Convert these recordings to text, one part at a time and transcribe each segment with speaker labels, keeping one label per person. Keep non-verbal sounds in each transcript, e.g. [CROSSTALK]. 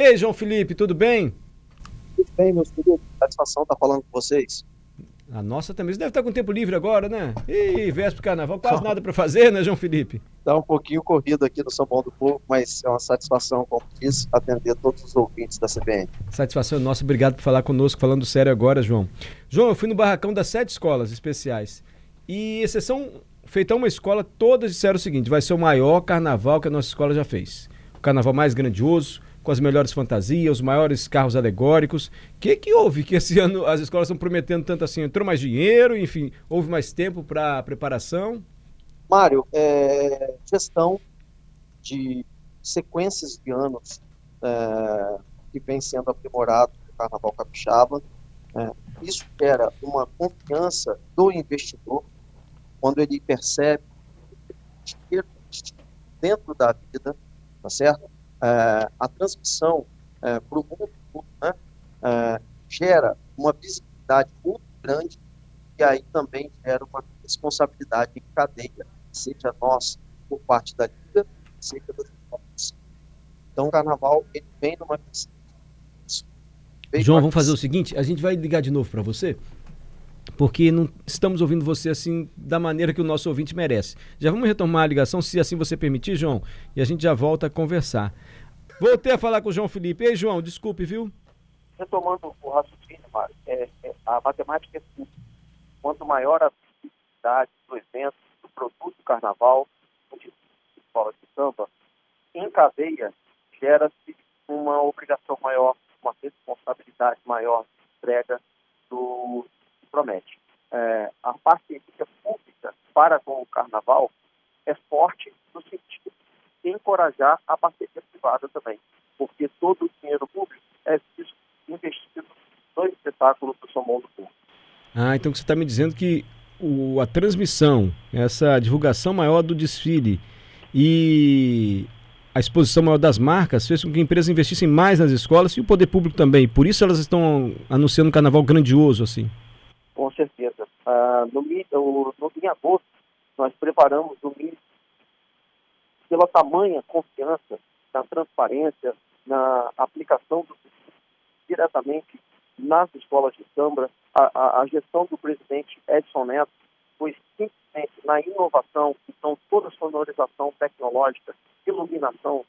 Speaker 1: Ei, João Felipe, tudo bem?
Speaker 2: Tudo bem, meus queridos. Satisfação estar falando com vocês.
Speaker 1: A nossa também. Você deve estar com tempo livre agora, né? Ih, véspera carnaval, quase nada para fazer, né, João Felipe?
Speaker 2: Está um pouquinho corrido aqui no São Paulo do Povo, mas é uma satisfação, como disse, atender todos os ouvintes da CBN.
Speaker 1: Satisfação nossa, obrigado por falar conosco, falando sério agora, João. João, eu fui no barracão das sete escolas especiais. E exceção feita uma escola, todas disseram o seguinte: vai ser o maior carnaval que a nossa escola já fez. O carnaval mais grandioso, com as melhores fantasias, os maiores carros alegóricos. O que, que houve que esse ano as escolas estão prometendo tanto assim? Entrou mais dinheiro, enfim, houve mais tempo para preparação?
Speaker 2: Mário, é, gestão de sequências de anos é, que vem sendo aprimorado no Carnaval Capixaba. É, isso gera uma confiança do investidor quando ele percebe dentro da vida, tá certo? É, a transmissão é, para o mundo todo, né, é, gera uma visibilidade muito grande e aí também gera uma responsabilidade em cadeia, seja nossa por parte da liga, seja das escolas. Então o carnaval ele vem numa
Speaker 1: João, vamos fazer o seguinte, a gente vai ligar de novo para você, porque não estamos ouvindo você assim da maneira que o nosso ouvinte merece. Já vamos retomar a ligação, se assim você permitir, João, e a gente já volta a conversar. Voltei a falar com o João Felipe. Ei, João, desculpe, viu?
Speaker 2: Retomando o raciocínio, Mário, é, é, a matemática é simples. Quanto maior a visibilidade do evento, do produto do carnaval, de escola de samba, em cadeia, gera-se uma obrigação maior, uma responsabilidade maior de entrega do promete. É, a parceria pública para com o carnaval é forte no sentido de encorajar a parceria privada também, porque todo o dinheiro público é investido no espetáculo do Paulo do Povo.
Speaker 1: Ah, então você está me dizendo que o, a transmissão, essa divulgação maior do desfile e a exposição maior das marcas fez com que empresas investissem mais nas escolas e o poder público também. Por isso elas estão anunciando um carnaval grandioso assim.
Speaker 2: Com certeza. Ah, no, no, no, em agosto, nós preparamos o mínimo pela tamanha confiança na transparência, na aplicação do diretamente nas escolas de samba, a, a, a, gestão do presidente Edson Neto foi simplesmente na inovação, então toda a sonorização tecnológica, iluminação,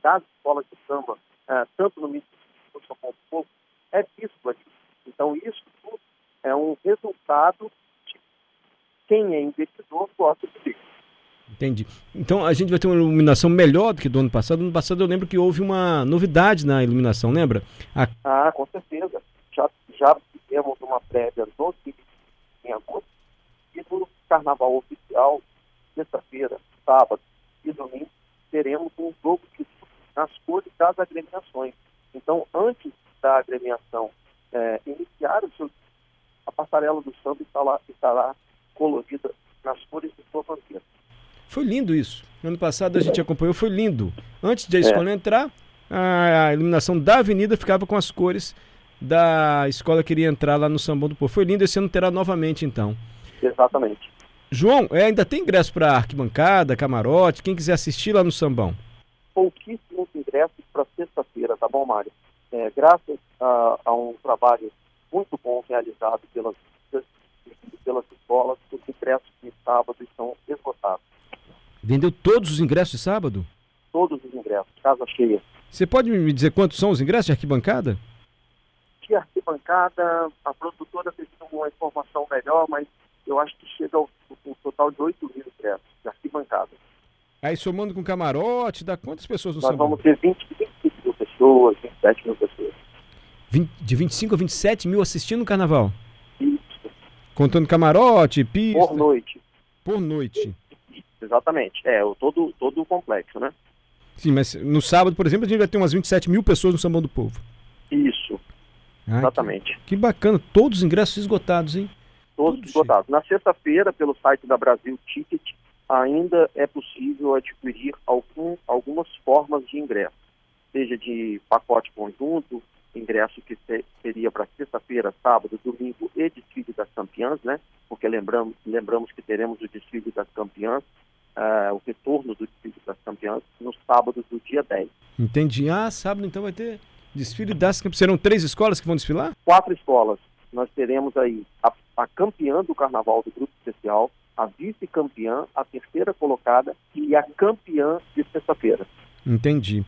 Speaker 2: das escolas de samba, uh, tanto no Ministério do São Paulo Povo, é visto aqui. Então isso tudo é um resultado de quem é investidor gosta de ver.
Speaker 1: Entendi. Então a gente vai ter uma iluminação melhor do que do ano passado. No ano passado eu lembro que houve uma novidade na iluminação, lembra?
Speaker 2: A... Ah, com certeza. Já, já fizemos uma prévia no em agosto e no carnaval oficial, sexta-feira, sábado e domingo, teremos um jogo de nas cores das agremiações. Então, antes da agremiação é, iniciar o seu, a passarela do samba estará, estará colorida nas cores de sua bandeira.
Speaker 1: Foi lindo isso. Ano passado a gente acompanhou, foi lindo. Antes de a escola é. entrar, a iluminação da avenida ficava com as cores da escola que iria entrar lá no Sambão do Povo. Foi lindo, esse ano terá novamente então.
Speaker 2: Exatamente.
Speaker 1: João, é, ainda tem ingresso para arquibancada, camarote, quem quiser assistir lá no Sambão?
Speaker 2: Pouquíssimos ingressos para sexta-feira, tá bom, Mário? É, graças a, a, um trabalho muito bom realizado pelas, pelas escolas, os ingressos de sábado estão esgotados.
Speaker 1: Vendeu todos os ingressos de sábado?
Speaker 2: Todos os ingressos, casa cheia.
Speaker 1: Você pode me dizer quantos são os ingressos de arquibancada?
Speaker 2: De arquibancada, a produtora tem uma informação melhor, mas eu acho que chega ao um total de 8 mil ingressos de arquibancada.
Speaker 1: Aí somando com camarote, dá quantas pessoas no
Speaker 2: Nós vamos ter 20, 25 mil pessoas, 27 mil pessoas.
Speaker 1: 20, de 25 a 27 mil assistindo o carnaval?
Speaker 2: Isso.
Speaker 1: Contando camarote, pista?
Speaker 2: Por noite.
Speaker 1: Por noite.
Speaker 2: Exatamente. É, o todo, todo o complexo, né?
Speaker 1: Sim, mas no sábado, por exemplo, a gente vai ter umas 27 mil pessoas no Sambão do Povo.
Speaker 2: Isso. Ah, Exatamente.
Speaker 1: Que, que, bacana. Todos os ingressos esgotados, hein?
Speaker 2: Todos Tudo esgotados. Cheio. Na sexta-feira, pelo site da Brasil Ticket, ainda é possível adquirir algum, algumas formas de ingresso, seja de pacote conjunto, ingresso que seria para sexta-feira, sábado, domingo e desfile das campeãs, né? Porque lembramos, lembramos que teremos o desfile das campeãs uh, o retorno do desfile das campeãs no sábado do dia 10.
Speaker 1: Entendi. Ah, sábado então vai ter desfile das campeãs. Serão três escolas que vão desfilar?
Speaker 2: Quatro escolas. Nós teremos aí a, a campeã do carnaval do grupo especial, a vice-campeã, a terceira colocada e a campeã de sexta-feira.
Speaker 1: Entendi.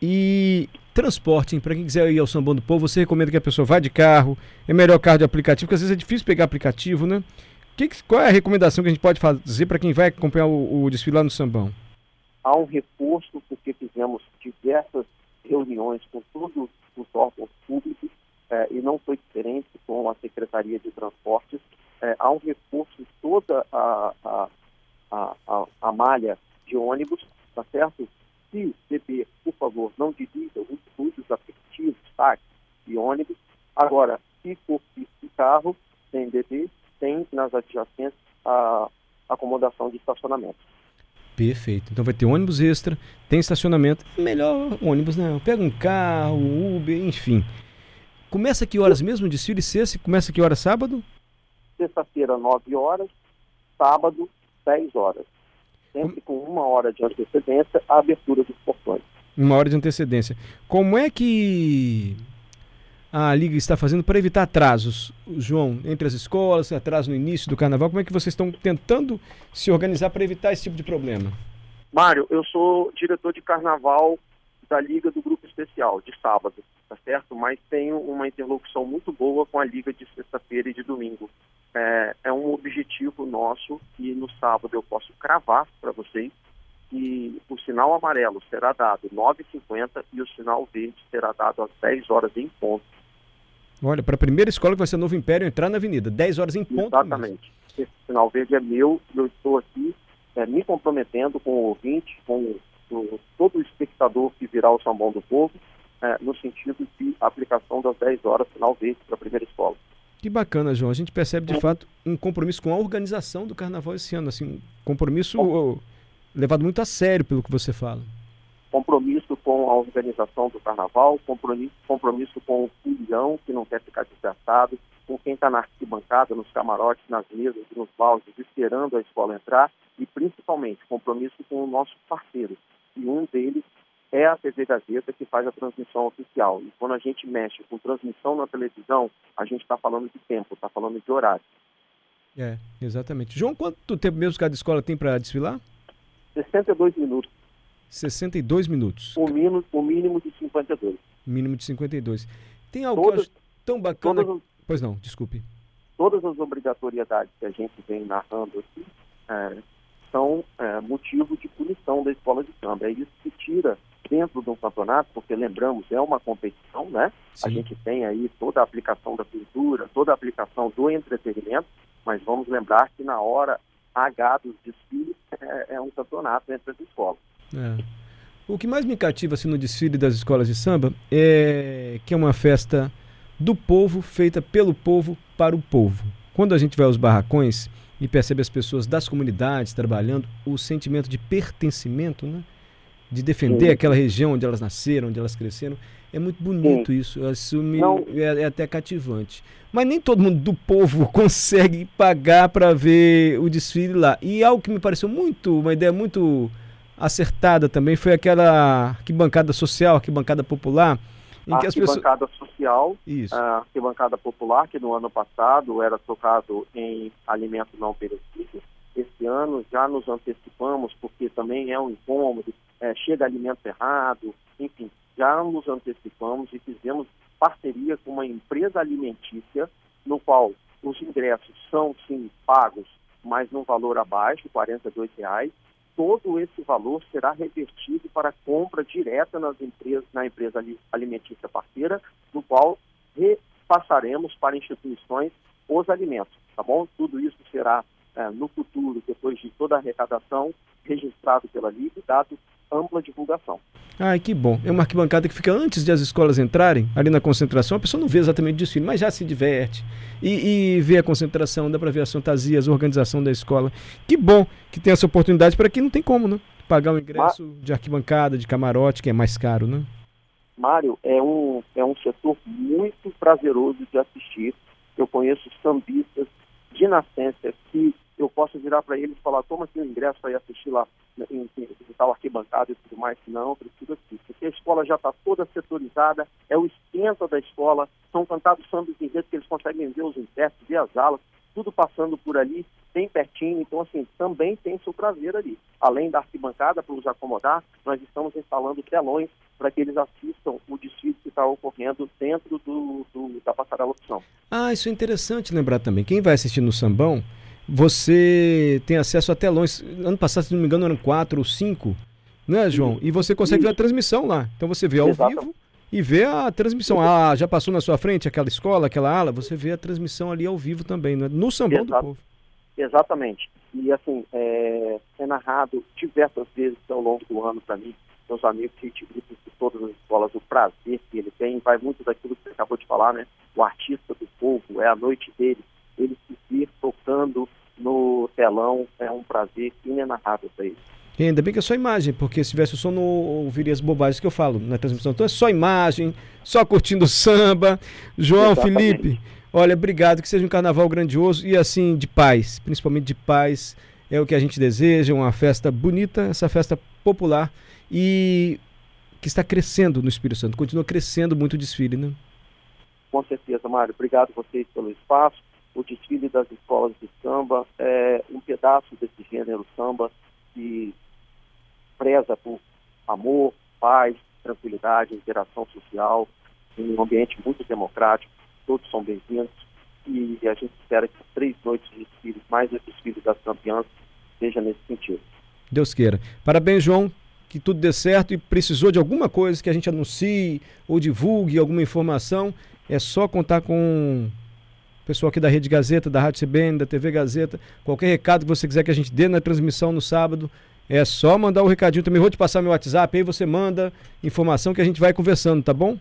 Speaker 1: E transporte, para quem quiser ir ao Sambão do Povo, você recomenda que a pessoa vá de carro? É melhor carro de aplicativo, porque às vezes é difícil pegar aplicativo, né? Que, qual é a recomendação que a gente pode fazer para quem vai acompanhar o, o desfile lá no Sambão?
Speaker 2: Há um reforço, porque fizemos diversas reuniões com todos os órgãos públicos eh, e não foi diferente com a Secretaria de Transportes. Eh, há um reforço em toda a, a, a, a, malha de ônibus, tá certo? Se beber, por favor, não dirija, use os aplicativos, táxi e ônibus. Agora, se for de carro, nas adjacências a acomodação de estacionamento.
Speaker 1: Perfeito. Então vai ter ônibus extra, tem estacionamento. Melhor ônibus, né? Pega um carro, um Uber, enfim. Começa que horas mesmo o desfile? Sexta? Começa que horas sábado?
Speaker 2: Sexta-feira, 9 horas. Sábado, 10 horas. Sempre com uma hora de antecedência a abertura dos portões.
Speaker 1: Uma hora de antecedência. Como é que a Liga está fazendo para evitar atrasos, João, entre as escolas, atraso no início do carnaval? Como é que vocês estão tentando se organizar para evitar esse tipo de problema?
Speaker 2: Mário, eu sou diretor de carnaval da Liga do Grupo Especial, de sábado, tá certo? Mas tenho uma interlocução muito boa com a Liga de sexta-feira e de domingo. É, é um objetivo nosso e no sábado eu posso cravar para vocês que o sinal amarelo será dado 9h50 e o sinal verde será dado às 10 horas em ponto
Speaker 1: Olha, para a primeira escola que vai ser Novo Império entrar na avenida, 10 horas em ponto.
Speaker 2: Exatamente. Mesmo. Esse sinal verde é meu eu estou aqui é, me comprometendo com o ouvinte, com o, todo o espectador que virá o Sambão do Povo, é, no sentido de aplicação das 10 horas sinal verde para a primeira escola.
Speaker 1: Que bacana, João. A gente percebe de fato um compromisso com a organização do carnaval esse ano, assim, um compromisso Bom, levado muito a sério pelo que você fala
Speaker 2: compromisso com a organização do carnaval, compromisso, compromisso com o filhão que não quer ficar desgastado, com quem está na arquibancada, nos camarotes, nas mesas, nos baldes, esperando a escola entrar e principalmente compromisso com o nosso parceiro. E um deles é a TV Gazeta que faz a transmissão oficial. E quando a gente mexe com transmissão na televisão, a gente está falando de tempo, está falando de horário.
Speaker 1: É, exatamente. João, quanto tempo mesmo cada escola tem para desfilar?
Speaker 2: 62 minutos.
Speaker 1: 62 minutos.
Speaker 2: O mínimo, o mínimo de 52.
Speaker 1: Mínimo de 52. Tem algo todas, que eu acho tão bacana. Todas, pois não, desculpe.
Speaker 2: Todas as obrigatoriedades que a gente vem narrando aqui é, são é, motivo de punição da escola de samba. É isso que tira dentro de um campeonato, porque lembramos, é uma competição, né? Sim. A gente tem aí toda a aplicação da cultura, toda a aplicação do entretenimento, mas vamos lembrar que na hora H dos desfiles é, é um campeonato entre as escolas.
Speaker 1: É. O que mais me cativa assim, no desfile das escolas de samba é que é uma festa do povo, feita pelo povo para o povo. Quando a gente vai aos barracões e percebe as pessoas das comunidades trabalhando, o sentimento de pertencimento, né? de defender Sim. aquela região onde elas nasceram, onde elas cresceram, é muito bonito Sim. isso. Isso me, é, é, até cativante. Mas nem todo mundo do povo [LAUGHS] consegue pagar para ver o desfile lá. E algo que me pareceu muito, uma ideia muito acertada também foi aquela arquibancada social, arquibancada popular.
Speaker 2: Em que as arquibancada pessoas... social, Isso. a arquibancada popular, que no ano passado era trocado em alimento não perecível. Esse ano já nos antecipamos, porque também é um incômodo, é, chega alimento errado, enfim, já nos antecipamos e fizemos parceria com uma empresa alimentícia, no qual os ingressos são sim pagos, mas num valor abaixo, R$ 42,00, todo esse valor será revertido para compra direta nas empresas, na empresa alimentícia parceira, no qual repassaremos para instituições os alimentos, tá bom? Tudo isso será é, no futuro, depois de toda a arrecadação, registrado pela Liga, dado ampla divulgação.
Speaker 1: Ai, que bom. É uma arquibancada que fica antes de as escolas entrarem, ali na concentração. A pessoa não vê exatamente o desfile, mas já se diverte. E, e vê a concentração, dá para ver as fantasias, a organização da escola. Que bom que tem essa oportunidade para quem não tem como, né? Pagar o ingresso Mar... de arquibancada, de camarote, que é mais caro, né?
Speaker 2: Mário, é um, é um setor muito prazeroso de assistir. Eu conheço sambistas de nascença que eu posso virar para eles e falar, toma aqui o ingresso para ir assistir lá em, em, em tal arquibancada e tudo mais, não, preciso aqui. Porque a escola já está toda setorizada, é o esquenta da escola, são cantados sambas em rede que eles conseguem ver os intérpretes, ver as alas, tudo passando por ali, bem pertinho. Então, assim, também tem seu prazer ali. Além da arquibancada, para os acomodar, nós estamos instalando telões para que eles assistam o desfile que está ocorrendo dentro do, do, da passarela opção.
Speaker 1: Ah, isso é interessante lembrar também. Quem vai assistir no sambão, você tem acesso a telões. Ano passado, se não me engano, eram quatro ou cinco, né, João? E você consegue ver a transmissão lá. Então você vê ao vivo e vê a transmissão. Ah, já passou na sua frente aquela escola, aquela ala, você vê a transmissão ali ao vivo também, né? no sambão Exato. do povo.
Speaker 2: Exatamente. E assim, é, é, narrado diversas vezes ao longo do ano para mim, meus amigos que utilizam de todas as escolas, o prazer que ele tem, vai muito daquilo que você acabou de falar, né? O artista do povo, é a noite dele, ele se vir tocando no telão, é um prazer inenarrável para ele.
Speaker 1: E ainda bem que é só imagem, porque se tivesse o som, não ouviria as bobagens que eu falo na transmissão. Então é só imagem, só curtindo samba. João, Exatamente. Felipe, olha, obrigado, que seja um carnaval grandioso e assim, de paz, principalmente de paz. É o que a gente deseja, uma festa bonita, essa festa popular e que está crescendo no Espírito Santo, continua crescendo muito o desfile, né?
Speaker 2: Com certeza, Mário. Obrigado a vocês pelo espaço. O desfile das escolas de samba é um pedaço desse gênero samba que preza por amor, paz, tranquilidade, interação social, em um ambiente muito democrático, todos são bem-vindos e a gente espera que três noites de desfiles, mais o desfile das campeãs, seja nesse sentido.
Speaker 1: Deus queira. Parabéns, João, que tudo dê certo e precisou de alguma coisa que a gente anuncie ou divulgue alguma informação, é só contar com o pessoal aqui da Rede Gazeta, da Rádio CBN, da TV Gazeta, qualquer recado que você quiser que a gente dê na transmissão no sábado, é só mandar o um recadinho também. Vou te passar meu WhatsApp, aí você manda informação que a gente vai conversando, tá bom?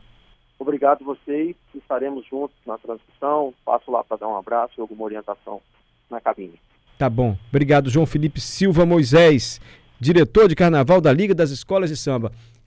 Speaker 2: Obrigado vocês, estaremos juntos na transmissão. Passo lá para dar um abraço e alguma orientação na cabine.
Speaker 1: Tá bom. Obrigado, João Felipe Silva Moisés, diretor de carnaval da Liga das Escolas de Samba.